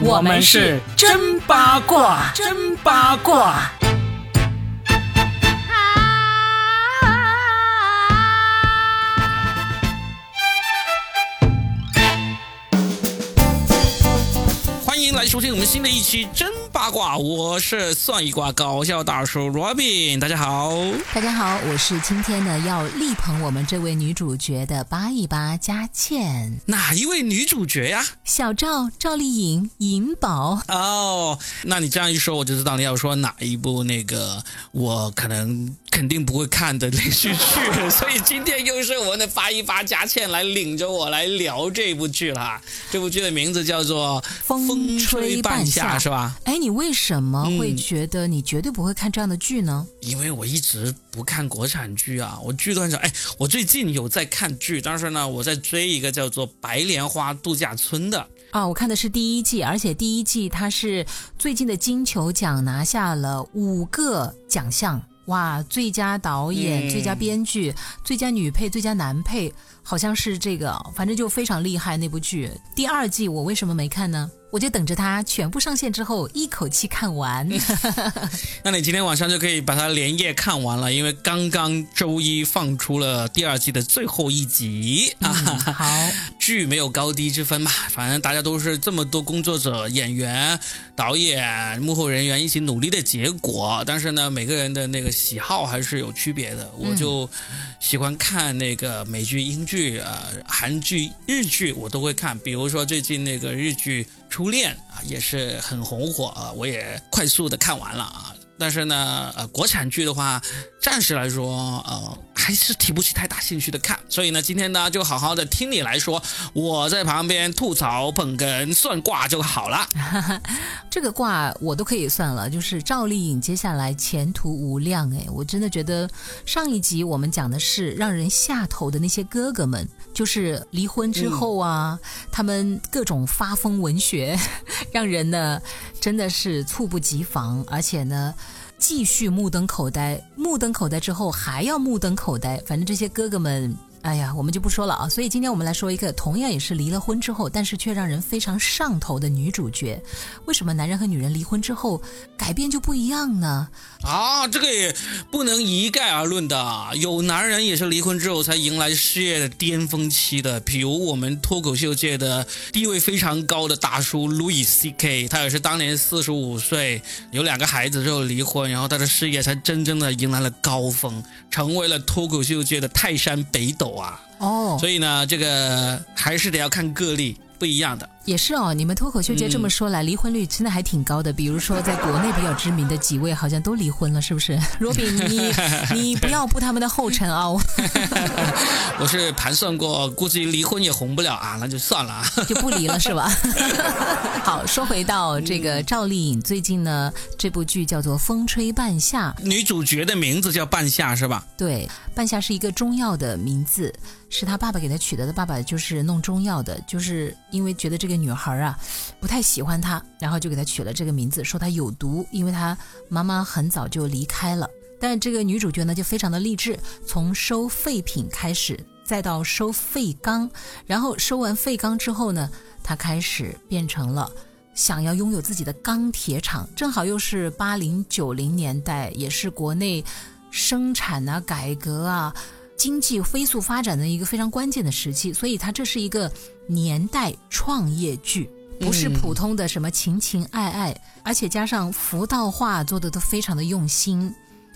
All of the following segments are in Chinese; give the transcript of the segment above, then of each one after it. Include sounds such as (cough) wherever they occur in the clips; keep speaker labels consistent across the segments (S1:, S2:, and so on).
S1: 我们是真八卦，真八卦。
S2: 欢迎来收听我们新的一期真八卦，我是算一卦搞笑大叔 Robin，大家好。
S3: 大家好，我是今天呢要力捧我们这位女主角的八一八佳倩，
S2: 哪一位女主角呀？
S3: 小赵赵丽颖颖宝。
S2: 哦，那你这样一说，我就知道你要说哪一部那个我可能肯定不会看的连续剧，所以今天又是我们的八一八佳倩来领着我来聊这部剧了。这部剧的名字叫做《
S3: 风吹半夏》，
S2: 是吧？
S3: 哎，你为什么会觉得你绝对不会看这样的剧呢？
S2: 因为我一直不看国产剧啊，我剧都很少。哎，我最近有在看剧，但是呢，我在追一个叫做《白莲花度假村》的。
S3: 啊，我看的是第一季，而且第一季它是最近的金球奖拿下了五个奖项，哇！最佳导演、
S2: 嗯
S3: 最佳编剧、最佳女配、最佳男配，好像是这个，反正就非常厉害那部剧。第二季我为什么没看呢？我就等着它全部上线之后一口气看完。(laughs)
S2: 那你今天晚上就可以把它连夜看完了，因为刚刚周一放出了第二季的最后一集啊。
S3: 好，
S2: 剧没有高低之分嘛，反正大家都是这么多工作者、演员、导演、幕后人员一起努力的结果。但是呢，每个人的那个喜好还是有区别的。我就喜欢看那个美剧、英剧、呃韩剧、日剧，我都会看。比如说最近那个日剧《初恋》啊，也是很红火啊，我也快速的看完了啊。但是呢，呃，国产剧的话，暂时来说，呃，还是提不起太大兴趣的看。所以呢，今天呢，就好好的听你来说，我在旁边吐槽、捧哏、算卦就好了。(laughs)
S3: 这个卦我都可以算了，就是赵丽颖接下来前途无量哎，我真的觉得上一集我们讲的是让人下头的那些哥哥们，就是离婚之后啊，他们各种发疯文学，(laughs) 让人呢真的是猝不及防，而且呢。继续目瞪口呆，目瞪口呆之后还要目瞪口呆，反正这些哥哥们，哎呀，我们就不说了啊。所以今天我们来说一个同样也是离了婚之后，但是却让人非常上头的女主角。为什么男人和女人离婚之后改变就不一样呢？
S2: 啊，这个也不能一概而论的。有男人也是离婚之后才迎来事业的巅峰期的，比如我们脱口秀界的地位非常高的大叔 Louis C.K.，他也是当年四十五岁，有两个孩子之后离婚，然后他的事业才真正的迎来了高峰，成为了脱口秀界的泰山北斗啊。
S3: 哦，
S2: 所以呢，这个还是得要看个例，不一样的。
S3: 也是哦，你们脱口秀界这么说来，离婚率真的还挺高的。比如说，在国内比较知名的几位，好像都离婚了，是不是？罗 (laughs) 比，你你不要步他们的后尘啊！我 (laughs)
S2: 我是盘算过，估计离婚也红不了啊，那就算了啊。(laughs)
S3: 就不离了是吧？好，说回到这个赵丽颖，最近呢，这部剧叫做《风吹半夏》，
S2: 女主角的名字叫半夏是吧？
S3: 对，半夏是一个中药的名字，是他爸爸给他取的。他爸爸就是弄中药的，就是因为觉得这个女孩啊不太喜欢他，然后就给他取了这个名字，说她有毒，因为她妈妈很早就离开了。但这个女主角呢，就非常的励志，从收废品开始，再到收废钢，然后收完废钢之后呢，她开始变成了。想要拥有自己的钢铁厂，正好又是八零九零年代，也是国内生产啊、改革啊、经济飞速发展的一个非常关键的时期，所以它这是一个年代创业剧，不是普通的什么情情爱爱，而且加上服道化做的都非常的用心。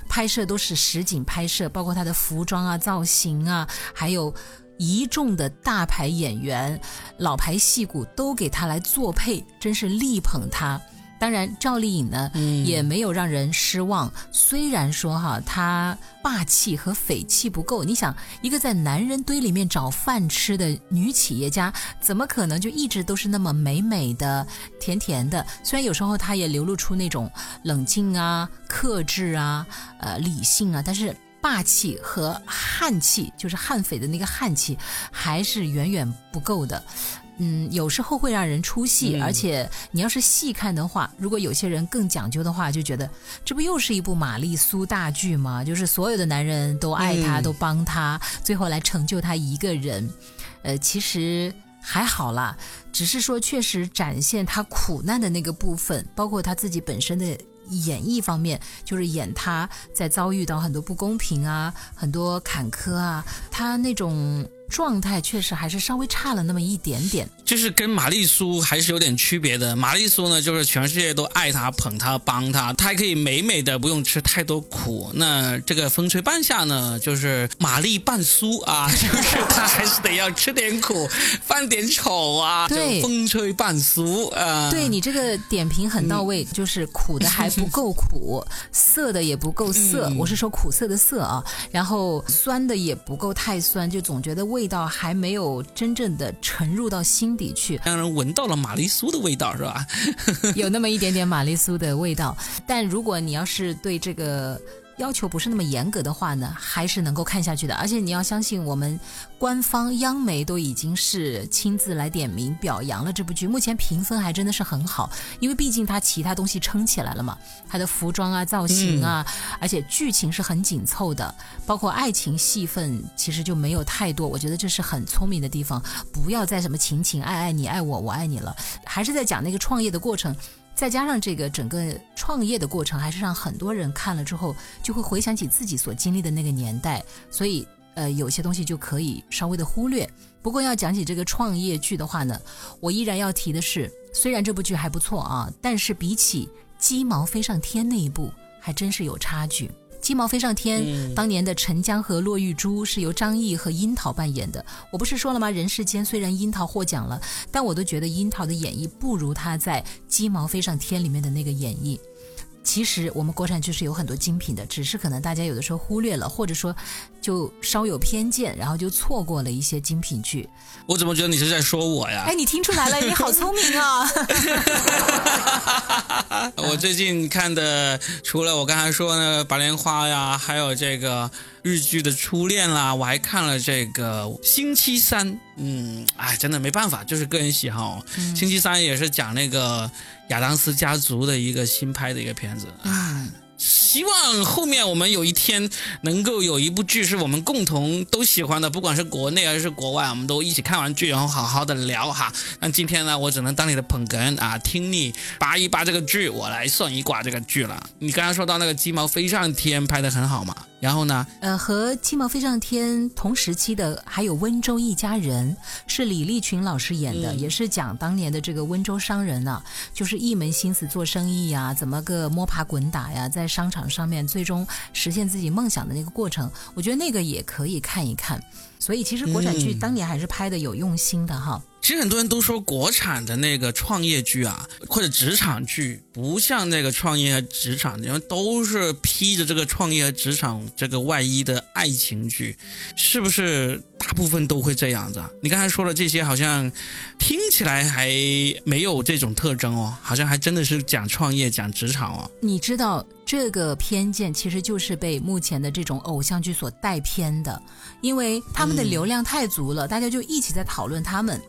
S3: 拍摄都是实景拍摄，包括他的服装啊、造型啊，还有一众的大牌演员、老牌戏骨都给他来做配，真是力捧他。当然，赵丽颖呢、也没有让人失望。虽然说哈，她霸气和匪气不够。你想，一个在男人堆里面找饭吃的女企业家，怎么可能就一直都是那么美美的、甜甜的？虽然有时候她也流露出那种冷静啊、克制啊、呃理性啊，但是。霸气和悍气，就是悍匪的那个悍气，还是远远不够的。嗯，有时候会让人出戏，
S2: 嗯
S3: 而且你要是细看的话，如果有些人更讲究的话，就觉得这不又是一部玛丽苏大剧吗？就是所有的男人都爱她，
S2: 嗯
S3: 都帮她，最后来成就她一个人。呃，其实还好啦，只是说确实展现她苦难的那个部分，包括她自己本身的演绎方面，就是演他在遭遇到很多不公平啊，很多坎坷啊，他那种。状态确实还是稍微差了那么一点点，
S2: 就是跟玛丽苏还是有点区别的。玛丽苏呢，就是全世界都爱她、捧她、帮她，她还可以美美的不用吃太多苦。那这个风吹半夏呢，就是玛丽半苏啊，(laughs) 就是她还是得要吃点苦，犯点丑啊。
S3: 对，
S2: 风吹半苏啊。
S3: 对你这个点评很到位，就是苦的还不够苦，涩的也不够涩。我是说苦涩的涩啊，然后酸的也不够太酸，就总觉得。味道还没有真正的沉入到心底去，
S2: 让人闻到了玛丽苏的味道，是吧？
S3: 有那么一点点玛丽苏的味道，但如果你要是对这个。要求不是那么严格的话呢，还是能够看下去的。而且你要相信，我们官方央媒都已经是亲自来点名表扬了这部剧，目前评分还真的是很好。因为毕竟它其他东西撑起来了嘛，它的服装啊、造型啊，而且剧情是很紧凑的，包括爱情戏份其实就没有太多。我觉得这是很聪明的地方，不要再什么情情爱爱，你爱我，我爱你了，还是在讲那个创业的过程。再加上这个整个创业的过程，还是让很多人看了之后就会回想起自己所经历的那个年代，所以呃有些东西就可以稍微的忽略。不过要讲起这个创业剧的话呢，我依然要提的是，虽然这部剧还不错啊，但是比起《鸡毛飞上天》那一部，还真是有差距。鸡毛飞上天，当年的陈江和骆玉珠是由张译和樱桃扮演的。我不是说了吗？人世间虽然樱桃获奖了，但我都觉得樱桃的演绎不如他在《鸡毛飞上天》里面的那个演绎。其实我们国产剧是有很多精品的，只是可能大家有的时候忽略了，或者说就稍有偏见，然后就错过了一些精品剧。
S2: 我怎么觉得你是在说我呀？
S3: 哎，你听出来了，你好聪明啊！(laughs)
S2: 我最近看的，除了我刚才说那个《白莲花》呀，还有这个日剧的《初恋》啦，我还看了这个《星期三》。嗯，哎，真的没办法，就是个人喜好。《星期三》也是讲那个。亚当斯家族的一个新拍的一个片子啊。希望后面我们有一天能够有一部剧是我们共同都喜欢的，不管是国内还是国外，我们都一起看完剧，然后好好的聊哈。那今天呢，我只能当你的捧哏啊，听你扒一扒这个剧，我来算一卦这个剧了。你刚刚说到那个鸡毛飞上天拍的很好嘛？然后呢？
S3: 呃，和《鸡毛飞上天》同时期的还有《温州一家人》，是李立群老师演的，也是讲当年的这个温州商人呢，就是一门心思做生意呀，怎么个摸爬滚打呀，在商场上面最终实现自己梦想的那个过程。我觉得那个也可以看一看。所以其实国产剧当年还是拍的有用心的哈。
S2: 其实很多人都说国产的那个创业剧啊，或者职场剧，不像那个创业和职场，因为都是披着这个创业和职场这个外衣的爱情剧，是不是？大部分都会这样子。啊你刚才说的这些，好像听起来还没有这种特征哦，好像还真的是讲创业、讲职场哦。
S3: 你知道这个偏见其实就是被目前的这种偶像剧所带偏的，因为他们的流量太足了，大家就一起在讨论他们。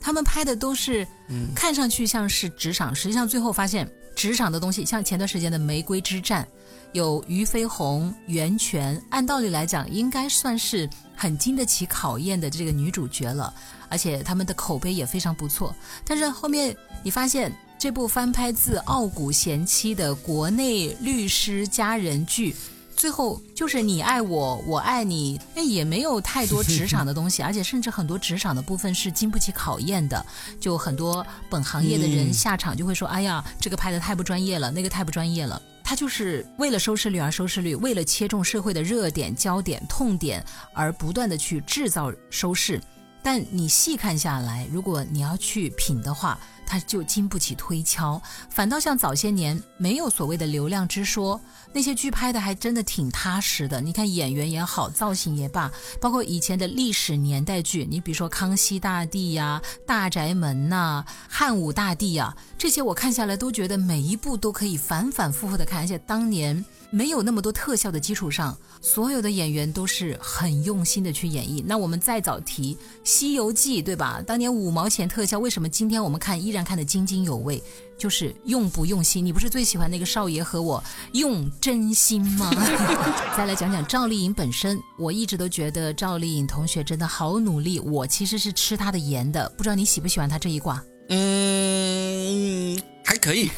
S3: 他们拍的都是，看上去像是职场，实际上最后发现职场的东西，像前段时间的《玫瑰之战》，有俞飞鸿、袁泉，按道理来讲应该算是很经得起考验的这个女主角了，而且他们的口碑也非常不错。但是后面你发现这部翻拍自《傲骨贤妻》的国内律师家人剧。最后就是你爱我，我爱你，那，也没有太多职场的东西，而且甚至很多职场的部分是经不起考验的。就很多本行业的人下场就会说：“哎呀，这个拍的太不专业了，那个太不专业了。”他就是为了收视率而收视率，为了切中社会的热点、焦点、痛点而不断的去制造收视。但你细看下来，如果你要去品的话，它就经不起推敲。反倒像早些年没有所谓的流量之说。那些剧拍的还真的挺踏实的，你看演员也好，造型也罢，包括以前的历史年代剧，你比如说《康熙大帝》呀、《大宅门》呐、《汉武大帝》呀，这些我看下来都觉得每一部都可以反反复复的看，而且当年没有那么多特效的基础上，所有的演员都是很用心的去演绎。那我们再早提《西游记》，对吧？当年五毛钱特效，为什么今天我们看依然看得津津有味？就是用不用心？你不是最喜欢那个少爷和我用真心吗？(laughs) 再来讲讲赵丽颖本身，我一直都觉得赵丽颖同学真的好努力，我其实是吃她的盐的。不知道你喜不喜欢她这一卦？
S2: 嗯，还可以。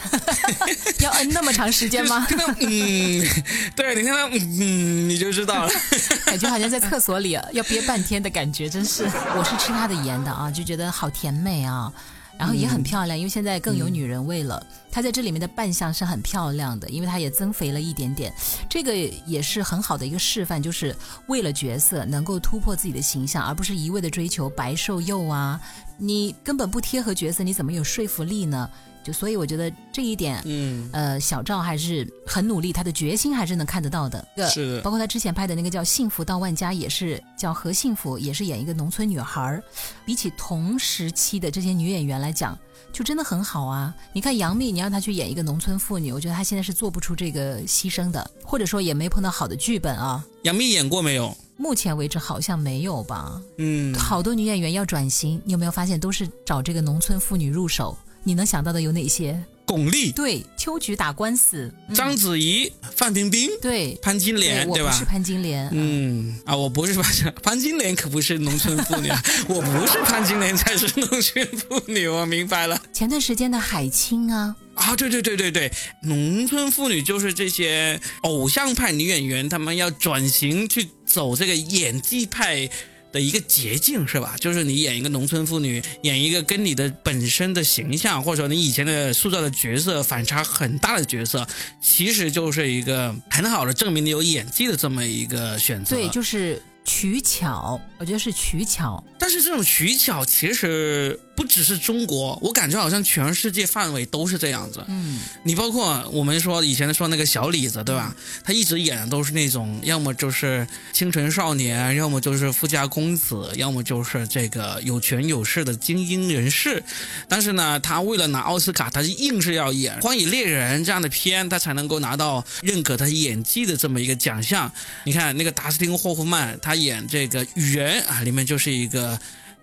S2: (laughs)
S3: 要摁那么长时间吗？(laughs)
S2: 嗯，对，你看到，嗯，你就知道了。(laughs)
S3: 感觉好像在厕所里要憋半天的感觉，真是。我是吃她的盐的啊，就觉得好甜美啊。然后也很漂亮，因为现在更有女人味了。她在这里面的扮相是很漂亮的，因为她也增肥了一点点，这个也是很好的一个示范，就是为了角色能够突破自己的形象，而不是一味的追求白瘦幼啊。你根本不贴合角色，你怎么有说服力呢？就所以我觉得这一点，嗯，呃，小赵还是很努力，他的决心还是能看得到的。
S2: 是，
S3: 包括他之前拍的那个叫《幸福到万家》，也是叫何幸福，也是演一个农村女孩儿。比起同时期的这些女演员来讲，就真的很好啊。你看杨幂，你让她去演一个农村妇女，我觉得她现在是做不出这个牺牲的，或者说也没碰到好的剧本啊。
S2: 杨幂演过没有？
S3: 目前为止好像没有吧。嗯，好多女演员要转型，你有没有发现都是找这个农村妇女入手？你能想到的有哪些？
S2: 巩俐
S3: 对，秋菊打官司，
S2: 章子怡、范冰冰
S3: 对，
S2: 潘金莲
S3: 对
S2: 吧？
S3: 我是潘金莲。
S2: 嗯啊，我不是潘潘金莲，可不是农村妇女，(laughs) 我不是潘金莲才是农村妇女，我明白了。
S3: 前段时间的海清啊
S2: 啊，对对对对对，农村妇女就是这些偶像派女演员，她们要转型去走这个演技派。的一个捷径是吧？就是你演一个农村妇女，演一个跟你的本身的形象，或者说你以前的塑造的角色反差很大的角色，其实就是一个很好的证明你有演技的这么一个选择。
S3: 对，就是取巧，我觉得是取巧。
S2: 但是这种取巧其实。不只是中国，我感觉好像全世界范围都是这样子。嗯，你包括我们说以前说那个小李子，对吧？他一直演的都是那种，要么就是清纯少年，要么就是富家公子，要么就是这个有权有势的精英人士。但是呢，他为了拿奥斯卡，他就硬是要演《荒野猎人》这样的片，他才能够拿到认可他演技的这么一个奖项。你看那个达斯汀霍夫曼，他演这个雨人啊，里面就是一个。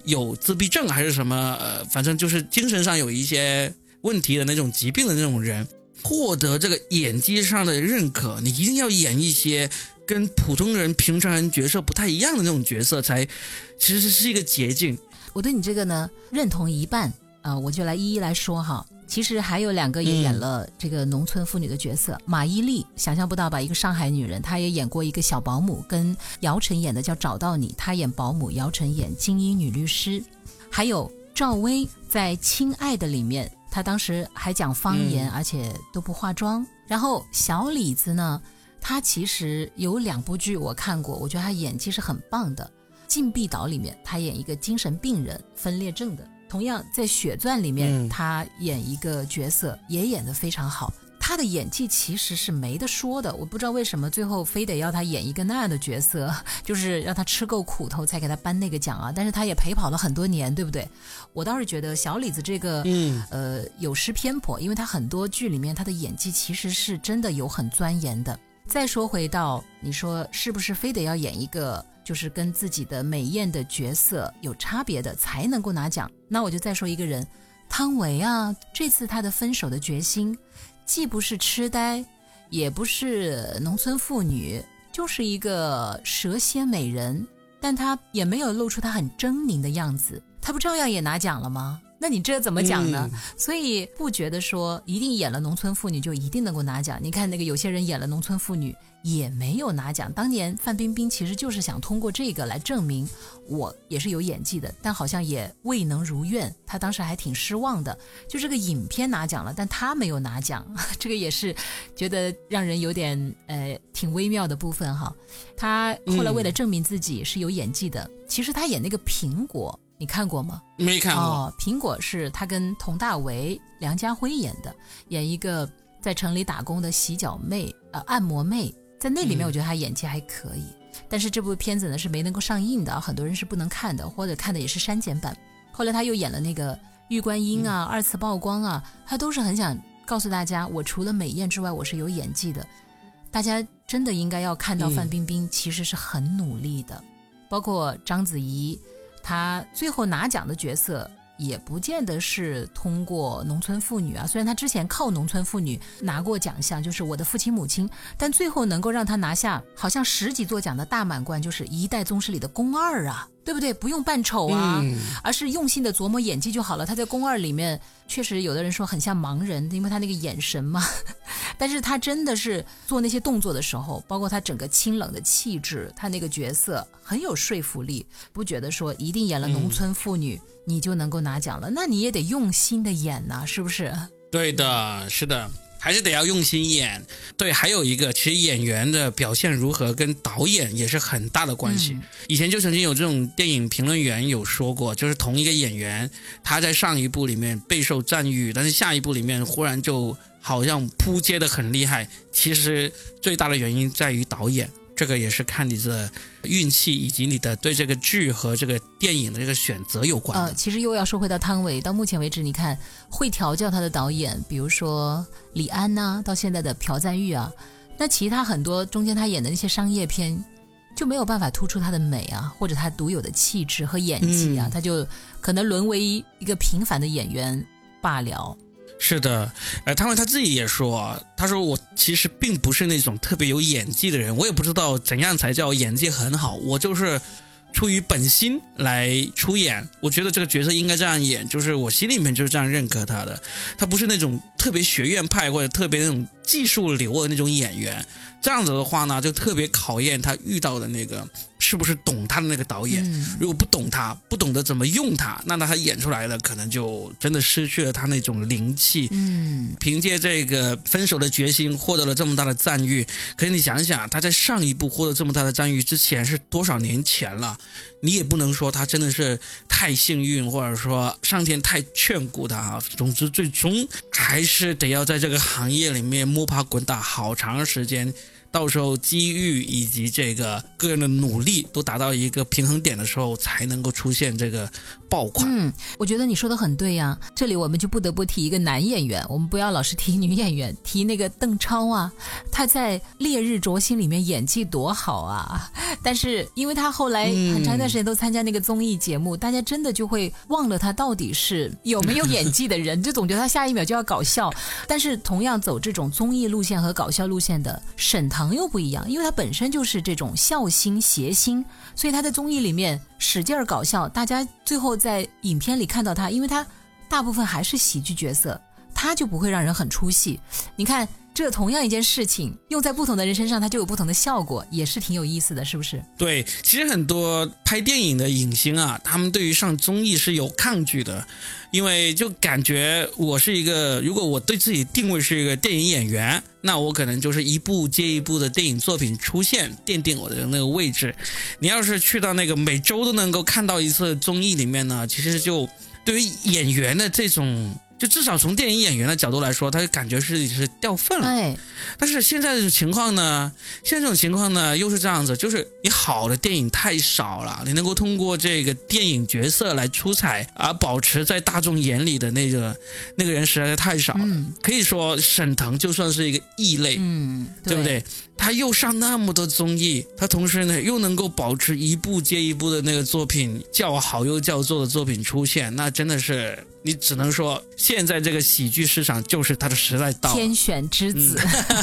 S2: 有自闭症还是什么？呃，反正就是精神上有一些问题的那种疾病的那种人，获得这个演技上的认可，你一定要演一些跟普通人、平常人角色不太一样的那种角色，才其实是一个捷径。
S3: 我对你这个呢认同一半啊，我就来一一来说哈。其实还有两个也演了这个农村妇女的角色，马伊琍，想象不到吧？一个上海女人，她也演过一个小保姆，跟姚晨演的叫《找到你》，她演保姆，姚晨演精英女律师。还有赵薇在《亲爱的》里面，她当时还讲方言，而且都不化妆。然后小李子呢，她其实有两部剧我看过，我觉得她演技是很棒的，《禁闭岛》里面她演一个精神病人，分裂症的。同样在《血钻》里面，他演一个角色也演得非常好。他的演技其实是没得说的，我不知道为什么最后非得要他演一个那样的角色，(laughs) 就是让他吃够苦头才给他颁那个奖啊。但是他也陪跑了很多年，对不对？我倒是觉得小李子这个，嗯，呃，有失偏颇，因为他很多剧里面他的演技其实是真的有很钻研的。再说回到你说是不是非得要演一个？就是跟自己的美艳的角色有差别的才能够拿奖。那我就再说一个人，汤唯啊，这次她的分手的决心，既不是痴呆，也不是农村妇女，就是一个蛇蝎美人。但她也没有露出她很狰狞的样子，她不照样也拿奖了吗？那你这怎么讲呢？所以不觉得说一定演了农村妇女就一定能够拿奖。你看那个有些人演了农村妇女也没有拿奖。当年范冰冰其实就是想通过这个来证明我也是有演技的，但好像也未能如愿。她当时还挺失望的。就这个影片拿奖了，但她没有拿奖，(laughs) 这个也是觉得让人有点呃挺微妙的部分哈。她后来为了证明自己是有演技的，其实她演那个苹果。你看过吗？
S2: 没看过。
S3: 哦，苹果是他跟佟大为、梁家辉演的，演一个在城里打工的洗脚妹，呃，按摩妹。在那里面，我觉得他演技还可以。但是这部片子呢是没能够上映的，很多人是不能看的，或者看的也是删减版。后来他又演了那个《玉观音》啊，二次曝光啊，他都是很想告诉大家，我除了美艳之外，我是有演技的。大家真的应该要看到范冰冰其实是很努力的，包括章子怡。他最后拿奖的角色。也不见得是通过农村妇女啊，虽然他之前靠农村妇女拿过奖项，就是我的父亲母亲，但最后能够让他拿下好像十几座奖的大满贯，就是一代宗师里的宫二啊，对不对？不用扮丑啊，而是用心的琢磨演技就好了。他在宫二里面确实有的人说很像盲人，因为他那个眼神嘛，(laughs) 但是他真的是做那些动作的时候，包括他整个清冷的气质，他那个角色很有说服力，不觉得说一定演了农村妇女。你就能够拿奖了，那你也得用心的演呐，是不是？
S2: 对的，是的，还是得要用心演。对，还有一个，其实演员的表现如何跟导演也是很大的关系。以前就曾经有这种电影评论员有说过，就是同一个演员，他在上一部里面备受赞誉，但是下一部里面忽然就好像扑街的很厉害。其实最大的原因在于导演。这个也是看你的运气，以及你的对这个剧和这个电影的这个选择有关。
S3: 呃，其实又要说回到汤唯，到目前为止，你看会调教他的导演，比如说李安呐，到现在的朴赞玉啊，那其他很多中间他演的那些商业片就没有办法突出他的美啊，或者他独有的气质和演技啊，他就可能沦为一个平凡的演员罢了。
S2: 是的，呃，汤唯他自己也说，他说我其实并不是那种特别有演技的人，我也不知道怎样才叫演技很好，我就是出于本心来出演，我觉得这个角色应该这样演，就是我心里面就是这样认可他的，他不是那种特别学院派或者特别那种技术流的那种演员。这样子的话呢，就特别考验他遇到的那个是不是懂他的那个导演。如果不懂他，不懂得怎么用他，那他演出来了可能就真的失去了他那种灵气。
S3: 嗯，
S2: 凭借这个分手的决心获得了这么大的赞誉。可是你想想，他在上一部获得这么大的赞誉之前是多少年前了？你也不能说他真的是太幸运，或者说上天太眷顾他啊。总之，最终还是得要在这个行业里面摸爬滚打好长时间。到时候机遇以及这个个人的努力都达到一个平衡点的时候，才能够出现这个爆款。
S3: 嗯，我觉得你说的很对呀。这里我们就不得不提一个男演员，我们不要老是提女演员，提那个邓超啊，他在《烈日灼心》里面演技多好啊！但是因为他后来很长一段时间都参加那个综艺节目，大家真的就会忘了他到底是有没有演技的人，就总觉得他下一秒就要搞笑。但是同样走这种综艺路线和搞笑路线的沈腾。朋友不一样，因为他本身就是这种孝心谐星，所以他在综艺里面使劲儿搞笑。大家最后在影片里看到他，因为他大部分还是喜剧角色，他就不会让人很出戏。你看。这同样一件事情用在不同的人身上，它就有不同的效果，也是挺有意思的，是不是？
S2: 对，其实很多拍电影的影星啊，他们对于上综艺是有抗拒的，因为就感觉我是一个，如果我对自己定位是一个电影演员，那我可能就是一部接一部的电影作品出现，奠定我的那个位置。你要是去到那个每周都能够看到一次综艺里面呢，其实就对于演员的这种。就至少从电影演员的角度来说，他就感觉是是掉份了。
S3: 哎，
S2: 但是现在这种情况呢，现在这种情况呢，又是这样子，就是你好的电影太少了，你能够通过这个电影角色来出彩，而保持在大众眼里的那个那个人实在是太少了。可以说，沈腾就算是一个异类，
S3: 嗯，
S2: 对不对？他又上那么多综艺，他同时呢又能够保持一部接一部的那个作品叫好又叫座的作品出现，那真的是。你只能说，现在这个喜剧市场就是他的时代到
S3: 天选之子。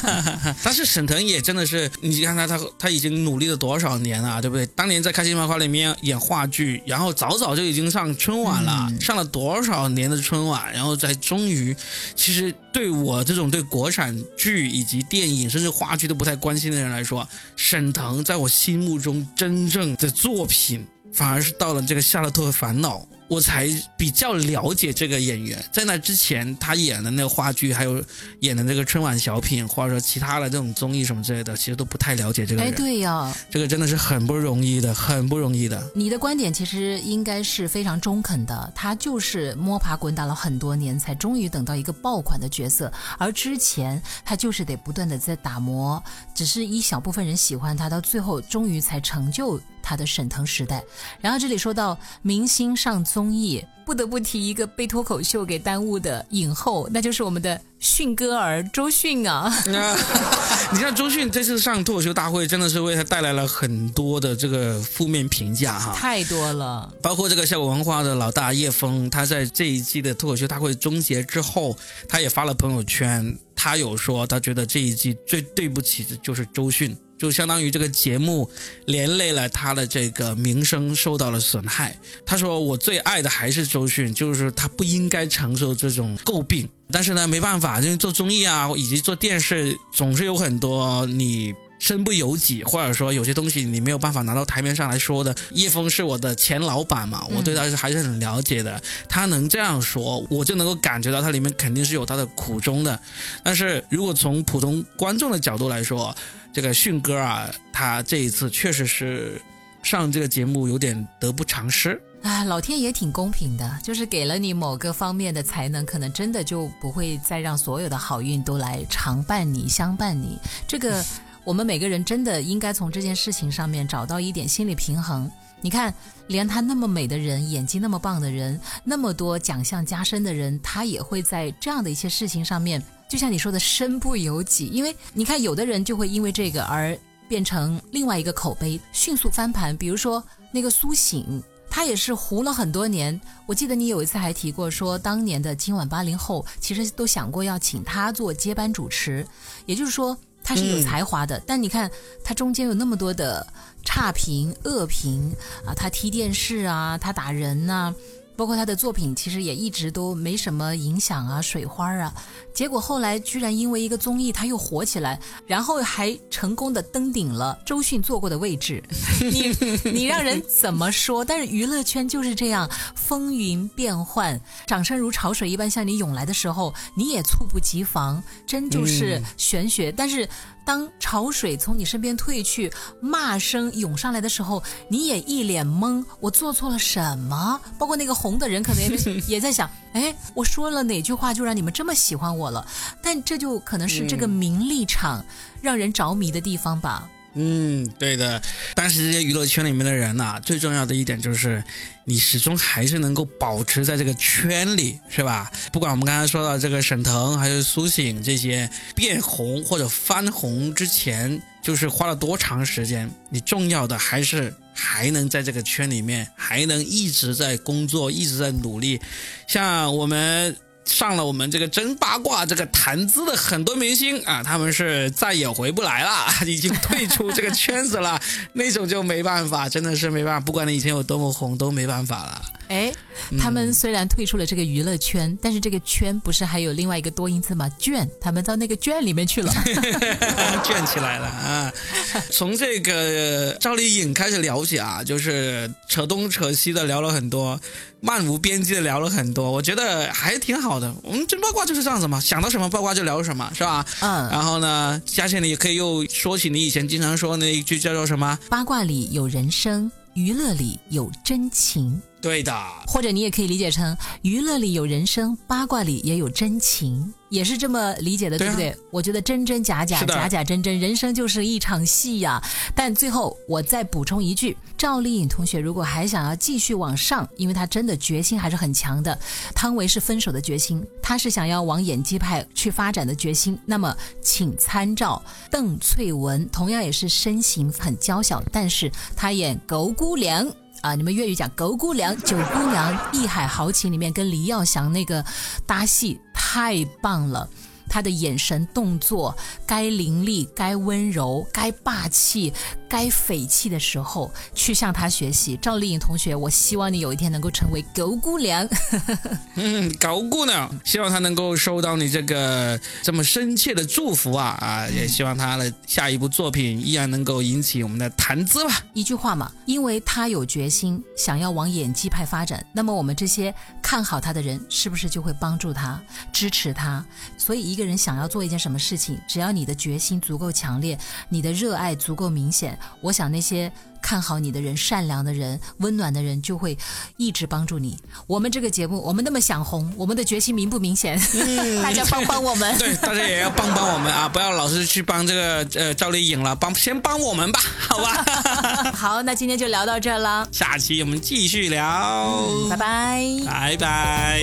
S3: (laughs)
S2: 但是沈腾也真的是，你看他他他已经努力了多少年了，对不对？当年在《开心麻花》里面演话剧，然后早早就已经上春晚了，上了多少年的春晚，然后才终于，其实对我这种对国产剧以及电影甚至话剧都不太关心的人来说，沈腾在我心目中真正的作品，反而是到了这个《夏洛特烦恼》。我才比较了解这个演员，在那之前，他演的那个话剧，还有演的那个春晚小品，或者说其他的这种综艺什么之类的，其实都不太了解这个人。
S3: 哎，对呀，
S2: 这个真的是很不容易的，很不容易的。
S3: 你的观点其实应该是非常中肯的，他就是摸爬滚打了很多年，才终于等到一个爆款的角色，而之前他就是得不断的在打磨，只是一小部分人喜欢他，到最后终于才成就。他的沈腾时代。然后这里说到明星上综艺，不得不提一个被脱口秀给耽误的影后，那就是我们的迅哥儿周迅啊。(laughs)
S2: 你看周迅这次上脱口秀大会，真的是为他带来了很多的这个负面评价哈，
S3: 太多了。
S2: 包括这个效果文化的老大叶枫，他在这一季的脱口秀大会终结之后，他也发了朋友圈，他有说他觉得这一季最对不起的就是周迅。就相当于这个节目连累了他的这个名声受到了损害。他说：“我最爱的还是周迅，就是他不应该承受这种诟病。但是呢，没办法，因为做综艺啊，以及做电视，总是有很多你身不由己，或者说有些东西你没有办法拿到台面上来说的。叶枫是我的前老板嘛，我对他是还是很了解的。他能这样说，我就能够感觉到他里面肯定是有他的苦衷的。但是如果从普通观众的角度来说，这个迅哥啊，他这一次确实是上这个节目有点得不偿失。
S3: 啊，老天也挺公平的，就是给了你某个方面的才能，可能真的就不会再让所有的好运都来常伴你、相伴你。这个我们每个人真的应该从这件事情上面找到一点心理平衡。你看，连他那么美的人，演技那么棒的人，那么多奖项加身的人，他也会在这样的一些事情上面。就像你说的，身不由己，因为你看，有的人就会因为这个而变成另外一个口碑，迅速翻盘。比如说那个苏醒，他也是糊了很多年。我记得你有一次还提过，说当年的今晚八零后其实都想过要请他做接班主持，也就是说他是有才华的。但你看他中间有那么多的差评、恶评啊，他踢电视啊，他打人呐。包括他的作品，其实也一直都没什么影响啊，水花啊。结果后来居然因为一个综艺，他又火起来，然后还成功的登顶了周迅坐过的位置。(laughs) 你你让人怎么说？但是娱乐圈就是这样，风云变幻，掌声如潮水一般向你涌来的时候，你也猝不及防，真就是玄学。但是。当潮水从你身边退去，骂声涌上来的时候，你也一脸懵。我做错了什么？包括那个红的人，可能也 (laughs) 也在想：哎，我说了哪句话就让你们这么喜欢我了？但这就可能是这个名利场让人着迷的地方吧。
S2: 嗯，对的。但是这些娱乐圈里面的人呐，最重要的一点就是，你始终还是能够保持在这个圈里，是吧？不管我们刚才说到这个沈腾还是苏醒这些变红或者翻红之前，就是花了多长时间？你重要的还是还能在这个圈里面，还能一直在工作，一直在努力。像我们。上了我们这个真八卦这个谈资的很多明星啊，他们是再也回不来了，已经退出这个圈子了，那种就没办法，真的是没办法，不管你以前有多么红，都没办法了。
S3: 哎，他们虽然退出了这个娱乐圈，但是这个圈不是还有另外一个多音字吗？圈，他们到那个圈里面去了，(laughs)
S2: 圈起来了啊！从这个赵丽颖开始聊起啊，就是扯东扯西的聊了很多，漫无边际的聊了很多，我觉得还挺好的。我们真八卦就是这样子嘛，想到什么八卦就聊什么，是吧？
S3: 嗯。
S2: 然后呢，嘉倩你也可以又说起你以前经常说那一句叫做什么？
S3: 八卦里有人生，娱乐里有真情。
S2: 对的，
S3: 或者你也可以理解成娱乐里有人生，八卦里也有真情，也是这么理解的，对不对？我觉得真真假假，假假真真，人生就是一场戏呀。但最后我再补充一句，赵丽颖同学如果还想要继续往上，因为她真的决心还是很强的。汤唯是分手的决心，她是想要往演技派去发展的决心。那么请参照邓萃雯，同样也是身形很娇小，但是她演狗姑娘。啊，你们粤语讲“狗姑娘”“九姑娘”《义海豪情》里面跟黎耀祥那个搭戏太棒了。他的眼神、动作，该凌厉、该温柔、该霸气、该匪气的时候，去向他学习。赵丽颖同学，我希望你有一天能够成为狗姑娘。(laughs)
S2: 嗯，狗姑娘，希望她能够收到你这个这么深切的祝福啊啊！也希望她的下一部作品依然能够引起我们的谈资吧。
S3: 一句话嘛，因为她有决心想要往演技派发展，那么我们这些看好她的人，是不是就会帮助她、支持她？所以一。一个人想要做一件什么事情，只要你的决心足够强烈，你的热爱足够明显，我想那些。看好你的人、善良的人、温暖的人，就会一直帮助你。我们这个节目，我们那么想红，我们的决心明不明显？大家帮帮我们。(laughs)
S2: 对，大家也要帮帮我们啊！不要老是去帮这个呃赵丽颖了，帮先帮我们吧，(laughs) 好吧？(laughs)
S3: 好，那今天就聊到这了，
S2: 下期我们继续聊，
S3: 拜拜。
S2: 拜拜。